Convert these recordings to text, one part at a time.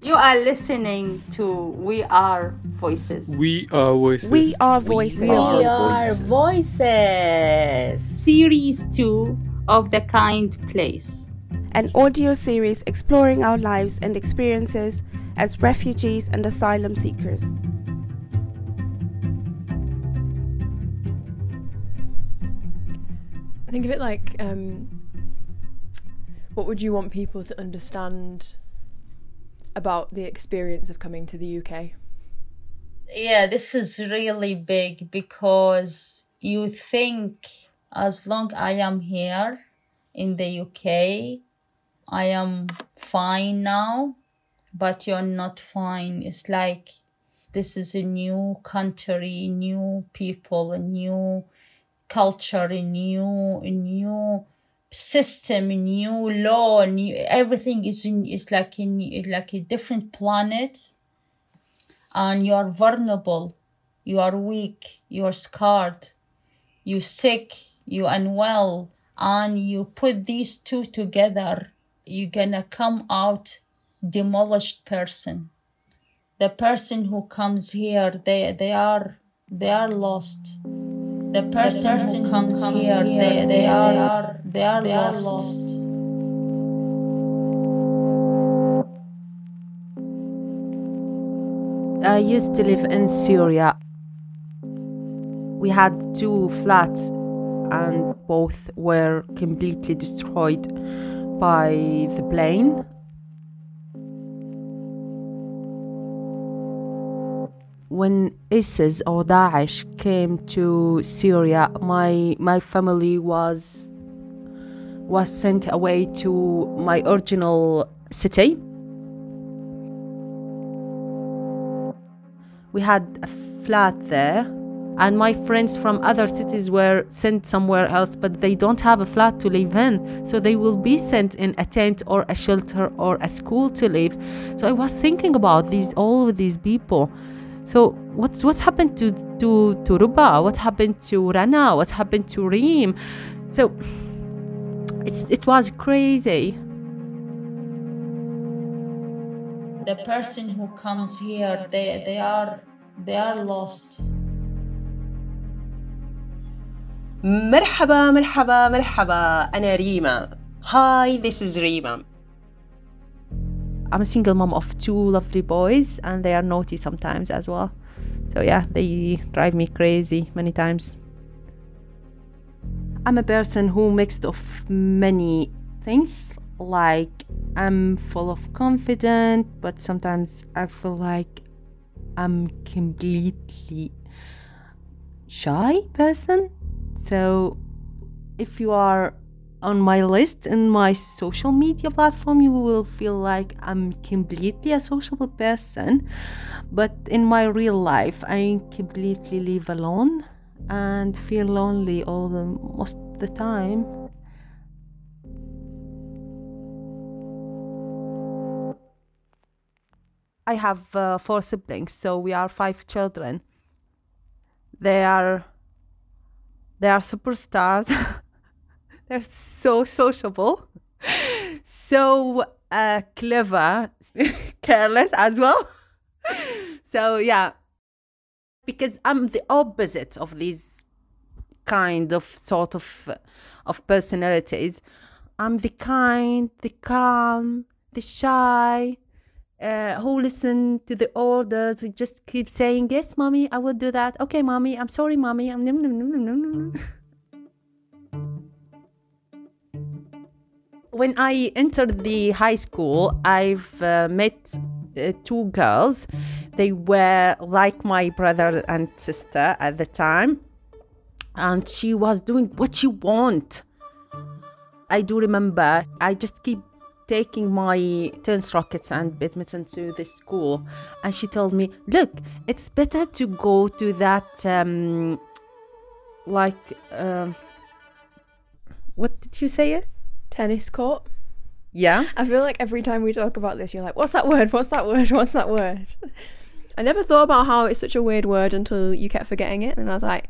You are listening to We Are Voices. We are voices. We are voices. We are voices. Series 2 of The Kind Place. An audio series exploring our lives and experiences as refugees and asylum seekers. Think of it like um, what would you want people to understand about the experience of coming to the UK? Yeah, this is really big because you think as long I am here in the UK, I am fine now, but you're not fine. It's like this is a new country, new people, a new culture, a new, a new system, new law, new everything is in, is like in like a different planet, and you are vulnerable, you are weak, you are scarred, you sick, you unwell, and you put these two together, you're gonna come out demolished person. The person who comes here, they they are they are lost the person, who comes, here, they, they, are, they are they lost. Are lost. I used to live in Syria. We had two flats, and both were completely destroyed by the plane. When ISIS or Daesh came to Syria, my my family was was sent away to my original city. We had a flat there, and my friends from other cities were sent somewhere else, but they don't have a flat to live in, so they will be sent in a tent or a shelter or a school to live. So I was thinking about these all of these people so what's what's happened to to to Ruba? What happened to Rana? What happened to Reem? So it's it was crazy. The person who comes here, they they are they are lost. مرحبا مرحبا مرحبا أنا ريما. Hi, this is Rima. I'm a single mom of two lovely boys, and they are naughty sometimes as well. So, yeah, they drive me crazy many times. I'm a person who mixed of many things. Like, I'm full of confidence, but sometimes I feel like I'm completely shy person. So, if you are on my list in my social media platform you will feel like i'm completely a sociable person. But in my real life i completely live alone and feel lonely all the most of the time. I have uh, four siblings so we are five children. They are they are superstars They're so sociable, so uh, clever, careless as well. so yeah, because I'm the opposite of these kind of sort of of personalities. I'm the kind, the calm, the shy, uh, who listen to the orders, just keep saying, Yes, mommy, I will do that. Okay, mommy, I'm sorry, mommy. I'm when I entered the high school, I've uh, met uh, two girls. They were like my brother and sister at the time, and she was doing what she want. I do remember. I just keep taking my tennis rackets and badminton to the school, and she told me, "Look, it's better to go to that, um, like, uh, what did you say it?" Tennis court. Yeah. I feel like every time we talk about this, you're like, what's that word? What's that word? What's that word? I never thought about how it's such a weird word until you kept forgetting it. And I was like,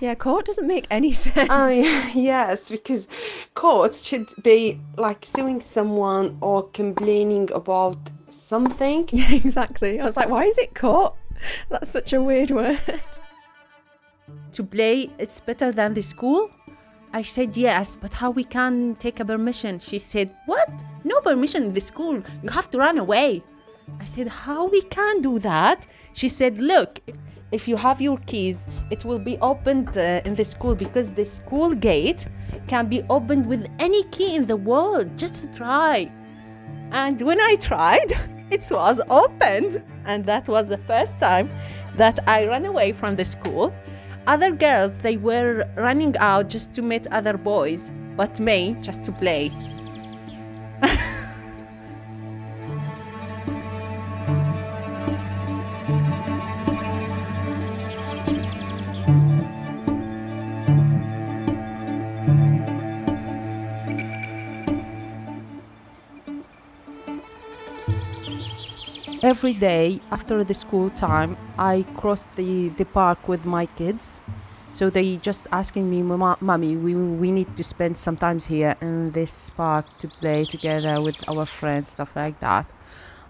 yeah, court doesn't make any sense. Oh, yeah, yes, because court should be like suing someone or complaining about something. Yeah, exactly. I was like, why is it court? That's such a weird word. to play it's better than the school i said yes but how we can take a permission? She said what? No permission in the school. You have to run away. I said how we can do that? She said look if you have your keys it will be opened uh, in the school because the school gate can be opened with any key in the world just try. And when i tried it was opened. And that was the first time that i ran away from the school other girls they were running out just to meet other boys but me just to play every day after the school time i cross the, the park with my kids. So they just asking me "Mama- mommy we, we need to spend some time here in this park to play together with our friends stuff like that.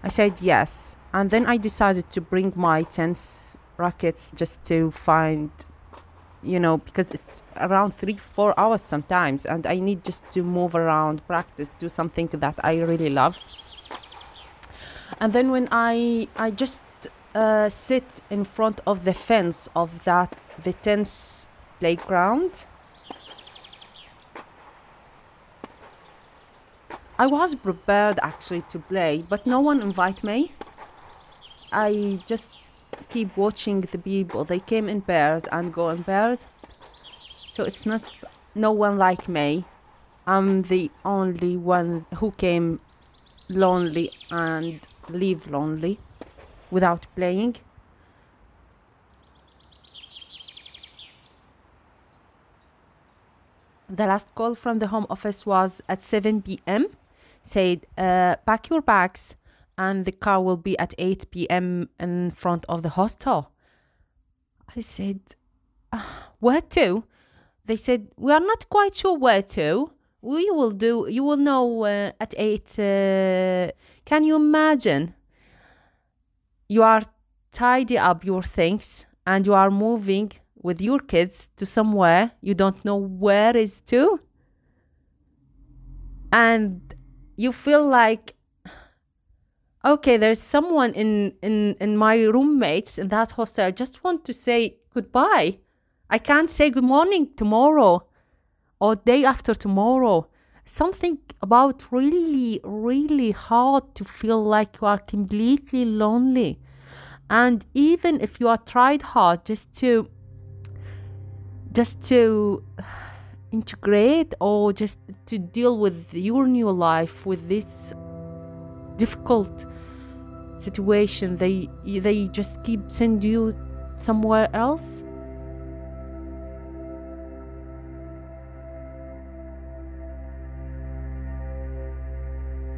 I said yes and then i decided to bring my tennis rackets just to find you know because it's around three four hours sometimes and i need just to move around practice do something that i really love and then when i i just uh, sit in front of the fence of that the tense playground. I was prepared actually to play but no one invite me. I just keep watching the people. They came in pairs and go in pairs. So it's not no one like me. I'm the only one who came lonely and leave lonely without playing. The last call from the home office was at 7 p.m. Said, uh, pack your bags and the car will be at 8 p.m. in front of the hostel. I said, "Ah, where to? They said, we are not quite sure where to. We will do, you will know uh, at 8. Can you imagine? You are tidy up your things and you are moving with your kids to somewhere you don't know where is to. And you feel like okay there's someone in in in my roommates in that hostel i just want to say goodbye i can't say good morning tomorrow or day after tomorrow something about really really hard to feel like you are completely lonely. And even if you are tried hard just to just to integrate or just to deal with your new life with this difficult situation they they just keep send you somewhere else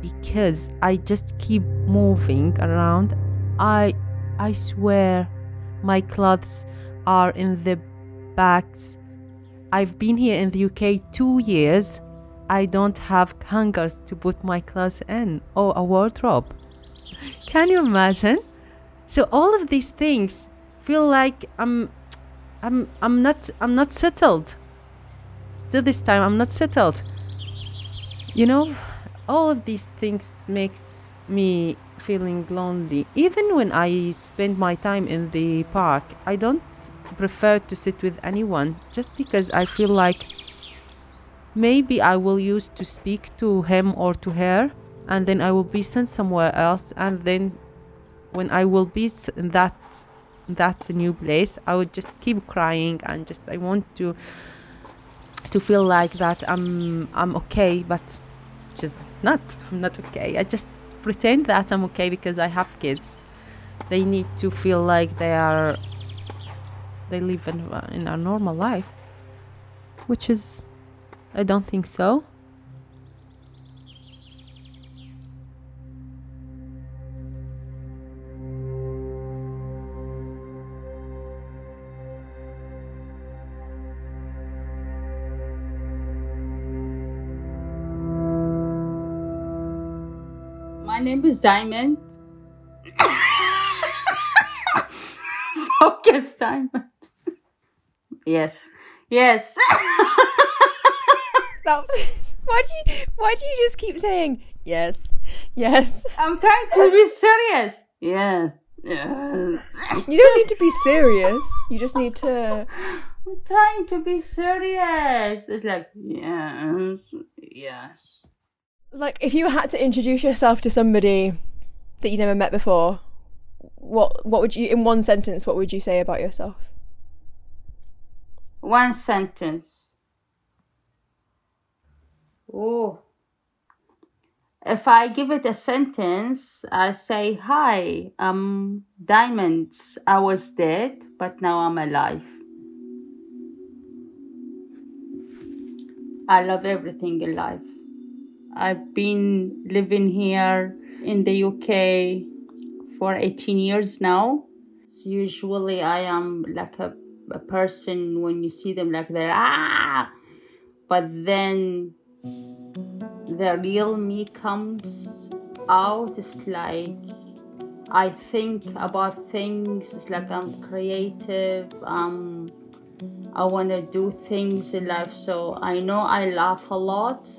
because i just keep moving around i i swear my clothes are in the bags i've been here in the uk 2 years I don't have hangers to put my clothes in or a wardrobe. Can you imagine? So all of these things feel like I'm I'm I'm not I'm not settled. Till this time I'm not settled. You know, all of these things makes me feeling lonely. Even when I spend my time in the park, I don't prefer to sit with anyone just because I feel like maybe I will use to speak to him or to her, and then I will be sent somewhere else, and then when I will be in that that new place, I would just keep crying and just I want to to feel like that I'm I'm okay, but just not. I'm not okay. I just pretend that I'm okay because I have kids. They need to feel like they are they live in, in a normal life, which is I don't think so. Diamond. Focus Diamond. Yes. Yes. Stop. Why do you why do you just keep saying yes? Yes. I'm trying to be serious. Yes. yes. You don't need to be serious. You just need to I'm trying to be serious. It's like yes. Yes. Like, if you had to introduce yourself to somebody that you never met before, what what would you in one sentence? What would you say about yourself? One sentence. Oh. If I give it a sentence, I say, Hi, I'm Diamonds. I was dead, but now I'm alive. I love everything in life. I've been living here in the UK for 18 years now. So usually I am like a, a person when you see them like they're ah! But then the real me comes out it's like I think about things it's like I'm creative um I want to do things in life. So I know I laugh a lot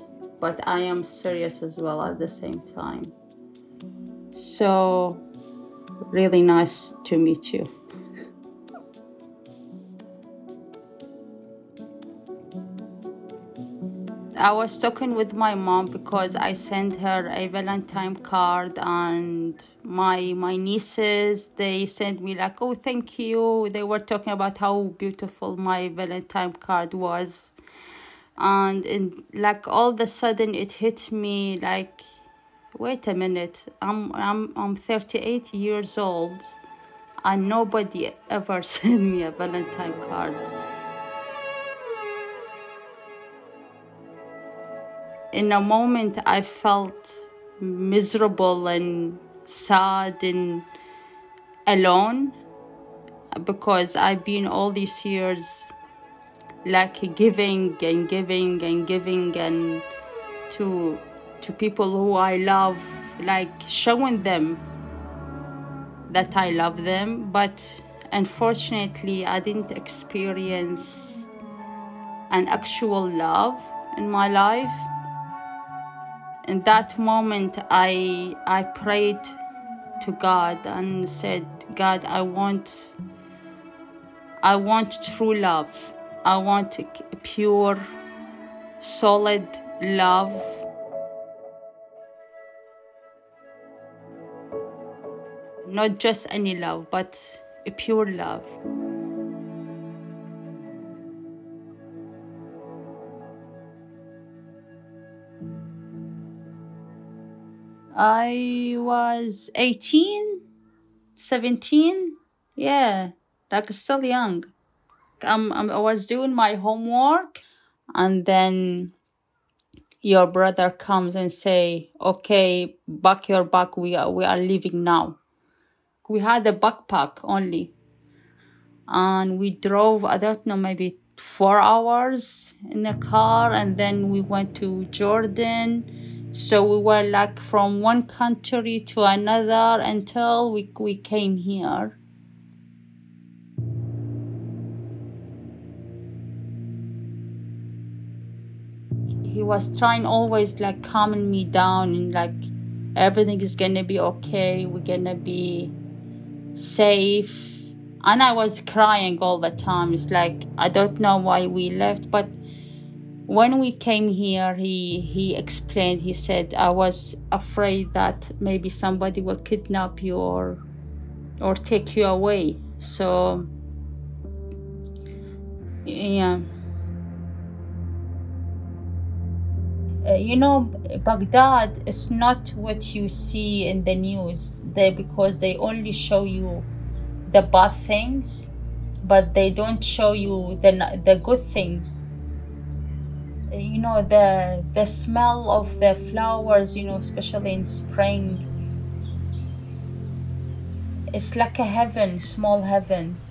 but I am serious as well at the same time. So really nice to meet you. I was talking with my mom because I sent her a Valentine card and my my nieces they sent me like oh thank you. They were talking about how beautiful my Valentine card was and in, like all of a sudden it hit me like wait a minute I'm I'm I'm 38 years old and nobody ever sent me a Valentine card. In a moment I felt miserable and sad and alone because I've been all these years like giving and giving and giving and to to people who I love like showing them that I love them. But unfortunately I didn't experience an actual love in my life. In that moment i i prayed to god and said god i want i want true love i want a pure solid love not just any love but a pure love I was 18, 17. Yeah, like still young. Um, I was doing my homework and then your brother comes and say, okay, pack your bag. We are, we are leaving now. We had a backpack only. And we drove, I don't know, maybe four hours in the car. And then we went to Jordan so we were like from one country to another until we, we came here. Was trying always like calming me down and like everything is gonna be okay, we're gonna be safe. And I was crying all the time. It's like I don't know why we left, but when we came here he he explained he said i was afraid that maybe somebody will kidnap you or or take you away so yeah uh, you know baghdad is not what you see in the news. They because they only show you the bad things but they don't show you the the good things. You know the the smell of the flowers you know especially in spring. It's like a heaven small heaven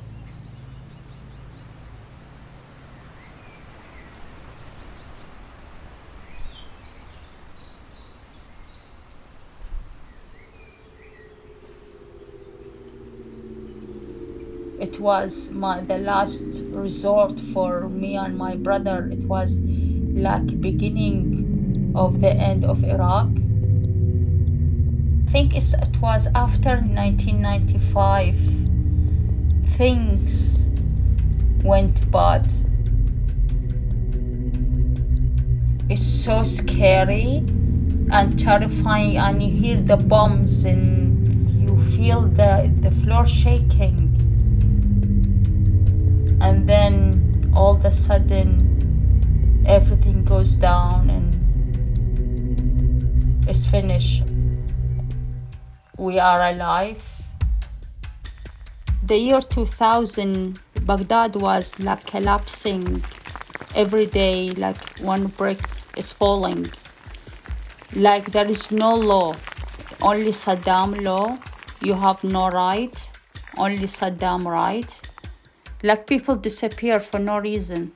it was my the last resort for me and my brother. It was like beginning of the end of Iraq. I think it was after 1995 things went bad. It's so scary and terrifying and you hear the bombs and you feel the, the floor shaking and then all of a sudden everything goes down and it's finished. We are alive. The year 2000 baghdad was like collapsing every day like one brick is falling. Like there is no law. Only saddam law. You have no right. Only saddam right like people disappear for no reason.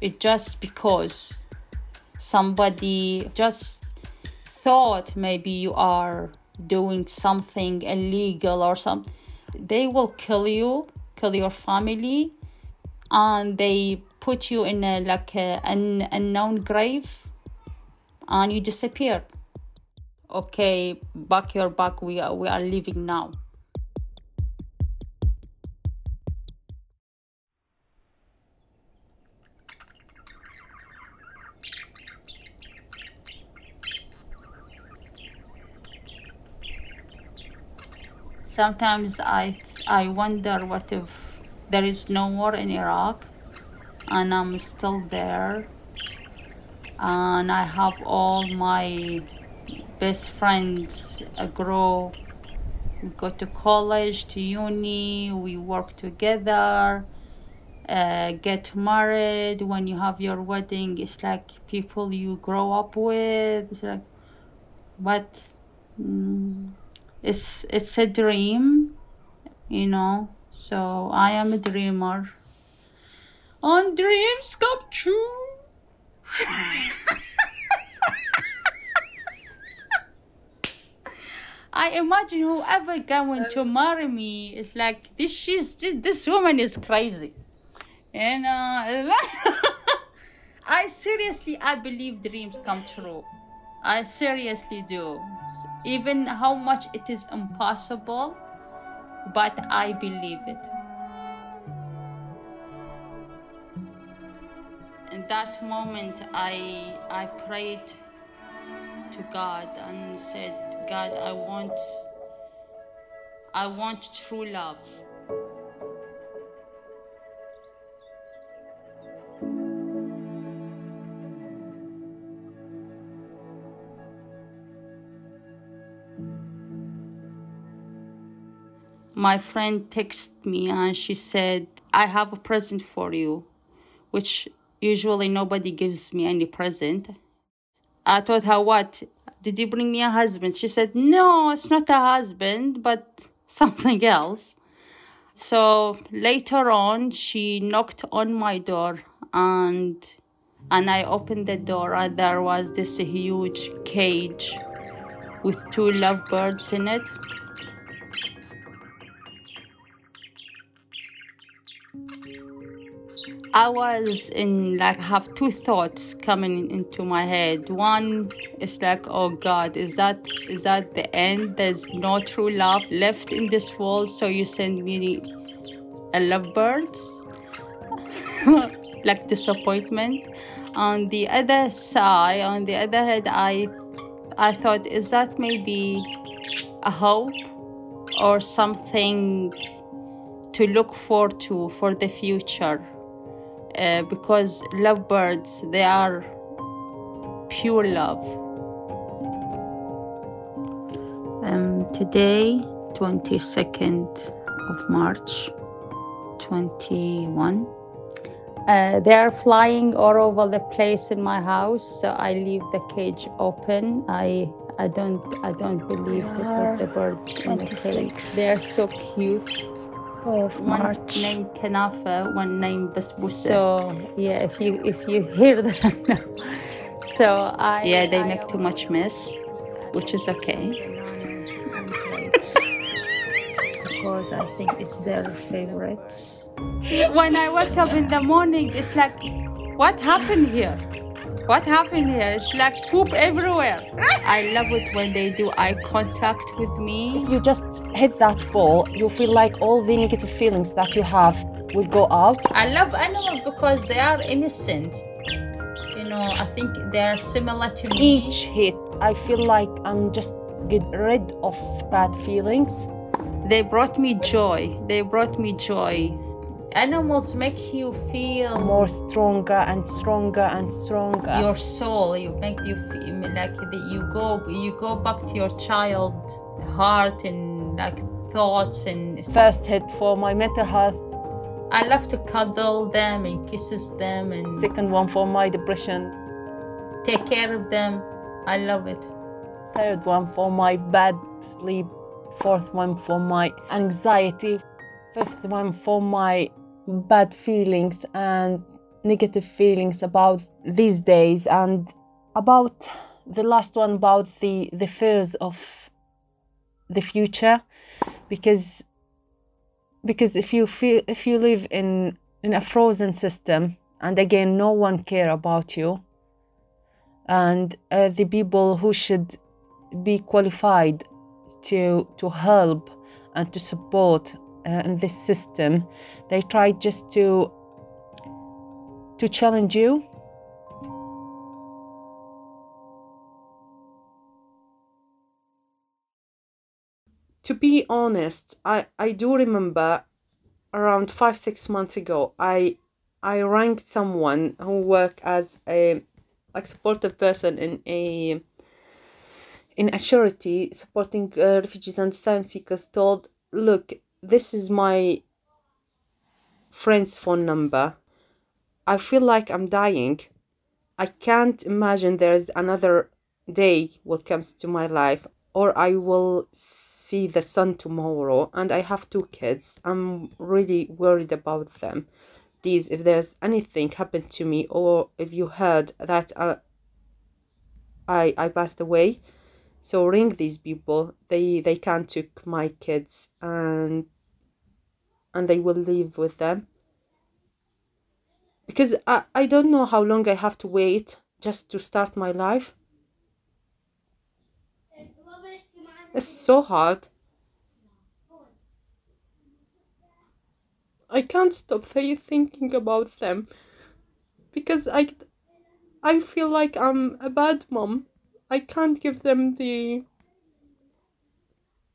It just because somebody just thought maybe you are doing something illegal or something they will kill you kill your family and they put you in a like a, an unknown grave and you disappear. Okay back your back we are we are leaving now sometimes i i wonder what if there is no war in iraq and i'm still there and I have all my best friends uh, grow. We go to college, to uni, we work together, uh, get married. When you have your wedding, it's like people you grow up with. It's like, but mm, it's it's a dream, you know. So I am a dreamer. On dreams come true. I imagine whoever going to marry me is like this. She's this woman is crazy, and uh, I seriously I believe dreams come true. I seriously do, even how much it is impossible, but I believe it. in that moment I I prayed to God and said, God, I want I want true love. My friend texted me and she said, I have a present for you, which Usually nobody gives me any present. I told her, What? Did you bring me a husband? She said, No, it's not a husband, but something else. So later on, she knocked on my door and and I opened the door and there was this huge cage with two lovebirds in it. I was in like have two thoughts coming into my head. One is like, oh God, is that is that the end? There's no true love left in this world, so you send me a lovebird, like disappointment. On the other side, on the other hand, I I thought, is that maybe a hope or something to look forward to for the future? Uh, because lovebirds they are pure love. Um, today 22nd of march 21 uh, they are flying all over the place in my house so i leave the cage open. I i don't i don't believe to put the birds in the cage. They're so cute of March. One named Kanafa, one named Basbousa. So yeah, if you if you hear that, so I yeah they I make too much mess, which is okay. because I think it's their favorites. When I wake up in the morning, it's like, what happened here? What happened here? It's like poop everywhere. I love it when they do eye contact with me. If you just hit that ball, you feel like all the negative feelings that you have will go out. I love animals because they are innocent. You know, I think they are similar to me. Each hit, I feel like I'm just get rid of bad feelings. They brought me joy. They brought me joy. Animals make you feel More stronger and stronger and stronger. your soul. You make you feel like that you go you go back to your child heart and like thoughts and First hit for my mental health, I love to cuddle them and kisses them and second one for my depression, take care of them. I love it. third one for my bad sleep, fourth one for my anxiety, fifth one for my bad feelings and negative feelings about these days and about the last one about the the fears of the future. Because because if you feel if you live in in a frozen system and again no one care about you and uh, the people who should be qualified to to help and to support uh, in this system they try just to to challenge you. To be honest i i do remember around five six months ago i i ranked someone who worked as a like supportive person in a in a charity supporting uh, refugees and asylum seekers told look this is my friend's phone number. I feel like i'm dying. I can't imagine there's another day what comes to my life or i will see the sun tomorrow and i have two kids. I'm really worried about them. Please if there's anything happened to me or if you heard that uh, i i passed away so ring these people. They they can took my kids and and they will live with them. Because I, I don't know how long i have to wait just to start my life. It's so hard. I can't stop thinking about them. Because i i feel like i'm a bad mom. I can't give them the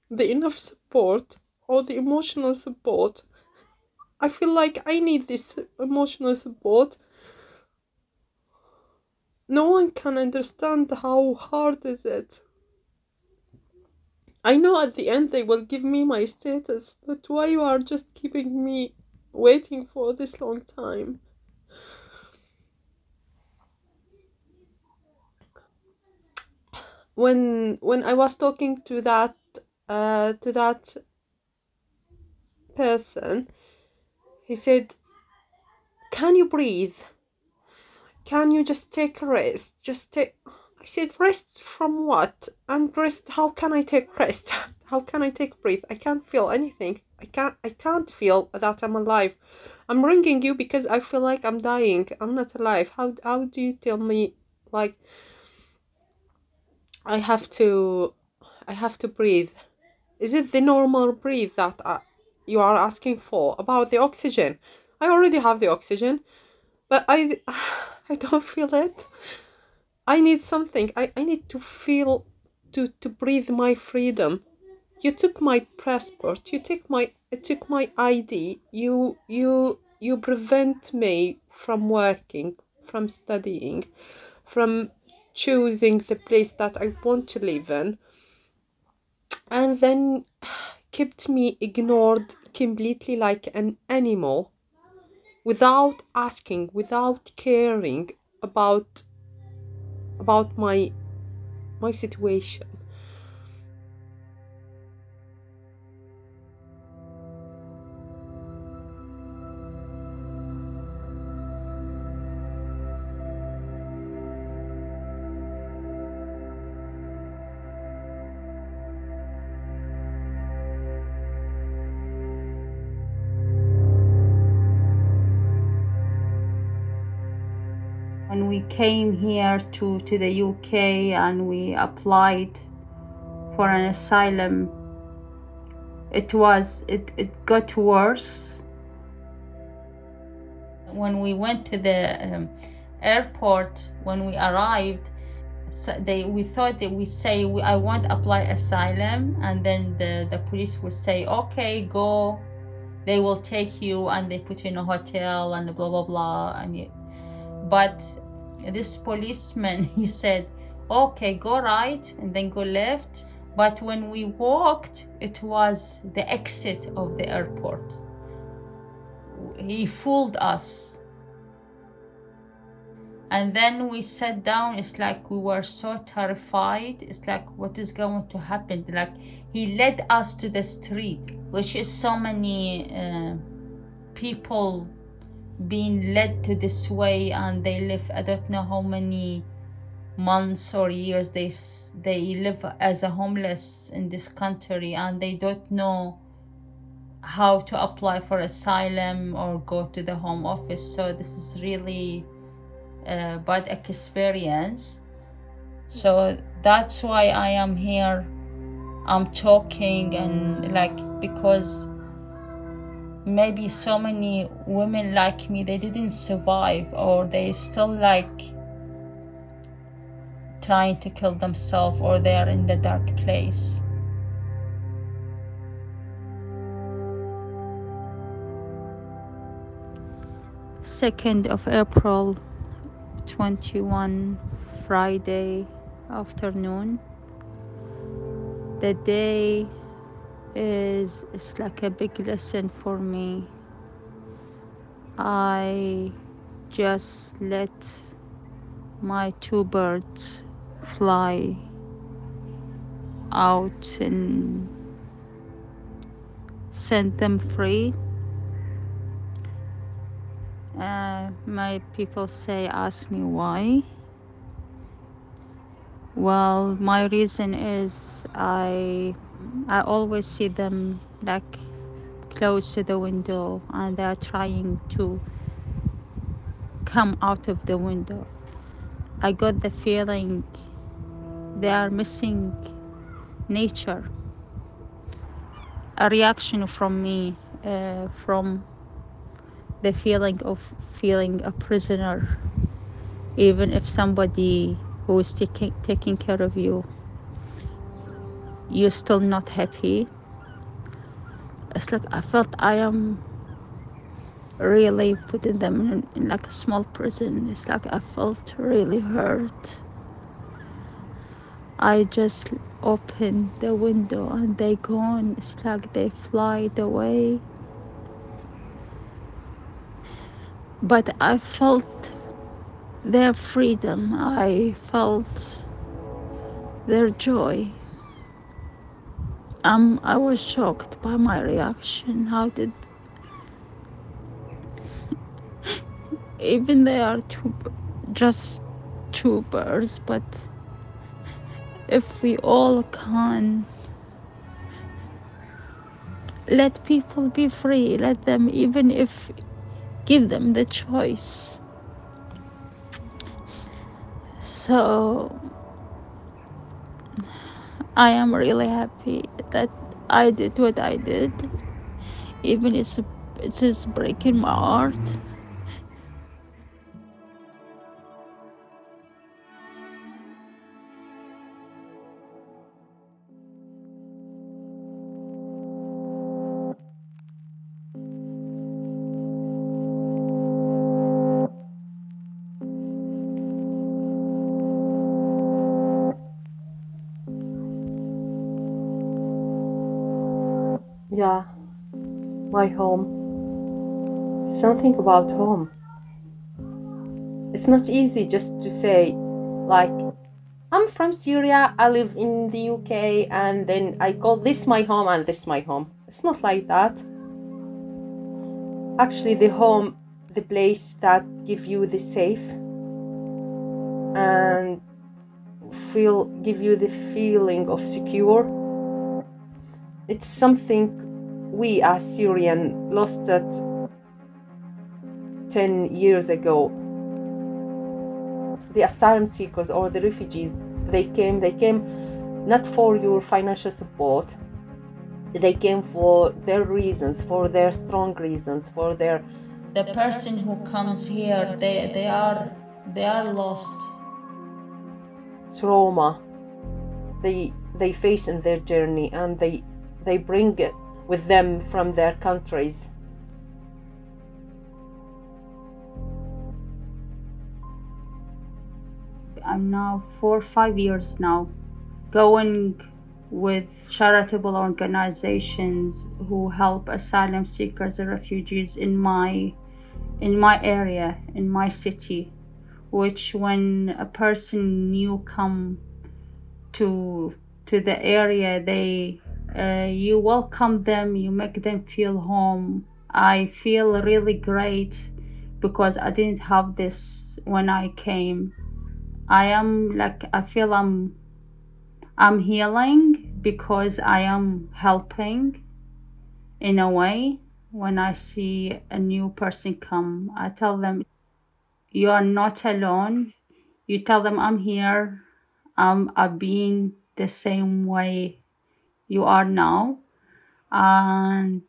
the enough support or the emotional support. I feel like I need this emotional support. No one can understand how hard is it. I know at the end they will give me my status, but why you are just keeping me waiting for this long time? when when I was talking to that uh to that person, he said, "Can you breathe? Can you just take a rest? Just take." I said, "Rest from what? And rest? How can I take rest? How can I take breath? I can't feel anything. I can't. I can't feel that I'm alive. I'm ringing you because I feel like I'm dying. I'm not alive. How how do you tell me like?" I have to I have to breathe. Is it the normal breathe that uh, you are asking for about the oxygen? I already have the oxygen, but I I don't feel it. I need something. I, I need to feel to to breathe my freedom. You took my passport. You took my you took my ID. You you you prevent me from working, from studying, from choosing the place that I want to live in, and then kept me ignored completely like an animal without asking, without caring about about my my situation. Came here to, to the UK and we applied for an asylum, it was it, it got worse. When we went to the um, airport, when we arrived, so they we thought that we say I want apply asylum, and then the the police would say, okay, go. They will take you and they put you in a hotel and blah blah blah. And you, but this policeman he said, okay, go right and then go left. But when we walked, it was the exit of the airport. He fooled us and then we sat down it's like we were so terrified it's like what is going to happen like he led us to the street which is so many uh, people being led to this way and they live i don't know how many months or years they they live as a homeless in this country and they don't know how to apply for asylum or go to the home office. So this is really uh, bad experience. So that's why i am here. I'm talking and like because maybe so many women like me they didn't survive or they still like trying to kill themselves or they are in the dark place 2nd of April 21 Friday afternoon. The day is it's like a big lesson for me. I just let my two birds fly out and send them free uh, my people say ask me why well my reason is i i always see them like close to the window and they're trying to come out of the window. I got the feeling they are missing nature. A reaction from me uh, from the feeling of feeling a prisoner even if somebody who is taking taking care of you you're still not happy. It's like i felt i am really putting them in, in like a small prison. It's like i felt really hurt. I just opened the window and they gone. It's like they fly away. But I felt their freedom, I felt their joy. Um, I was shocked by my reaction. How did even they are two, just two birds, but if we all can let people be free, let them, even if give them the choice. So I am really happy that I did what I did, even it's it's just breaking my heart. Yeah, my home. Something about home. It's not easy just to say, like, I'm from Syria, I live in the UK, and then I call this my home and this my home. It's not like that. Actually, the home, the place that give you the safe and feel give you the feeling of secure. It's something we as Syrian lost it 10 years ago. the asylum seekers or the refugees they came they came not for your financial support. They came for their reasons for their strong reasons for their the person who comes here they they are they are lost. Trauma. They they face in their journey and they they bring it with them from their countries. I'm now four or five years now going with charitable organizations who help asylum seekers and refugees in my in my area in my city which when a person new come to to the area they uh, you welcome them you make them feel home. I feel really great because i didn't have this when i came. I am like i feel i'm i'm healing because i am helping in a way. When i see a new person come i tell them you are not alone. You tell them i'm here. Um, i've been the same way you are now and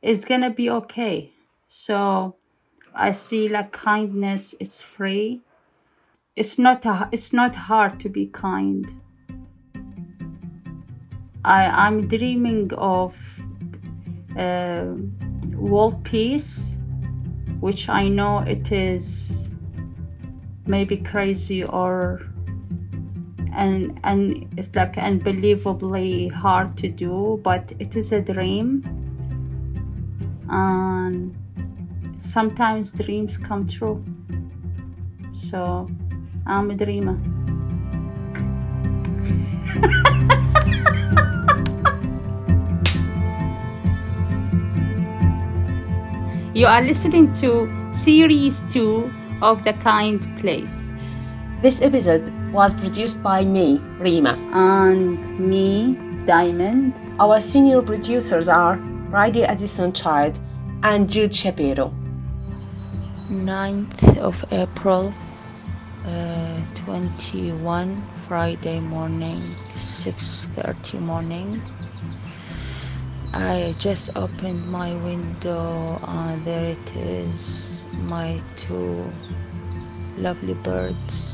it's gonna be okay. So i see like kindness is free. It's not a, it's not hard to be kind. I i'm dreaming of uh, world peace which i know it is maybe crazy or and and it's like unbelievably hard to do but it is a dream. And sometimes dreams come true. So i'm a dreamer. You are listening to series 2 of the kind place. This episode was produced by me, Rima. and me diamond Our senior producers are Bridey Addison Child and Jude Shapiro. 9th of April, uh, 21 Friday morning, 6:30 morning. I just opened my window and there it is, my two lovely birds.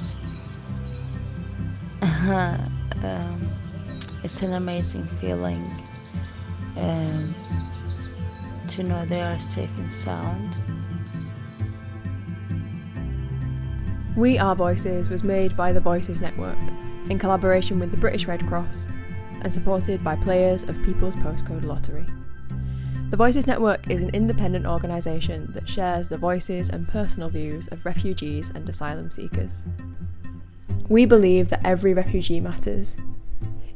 Um, it's an amazing feeling um, to know they are safe and sound. We Are Voices was made by the Voices Network in collaboration with the British Red Cross and supported by players of People's Postcode Lottery. The Voices Network is an independent organisation that shares the voices and personal views of refugees and asylum seekers. We believe that every refugee matters.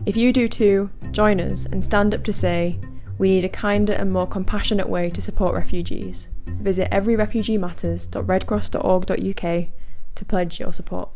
If you do too, join us and stand up to say, we need a kinder and more compassionate way to support refugees. Visit everyrefugeematters.redcross.org.uk to pledge your support.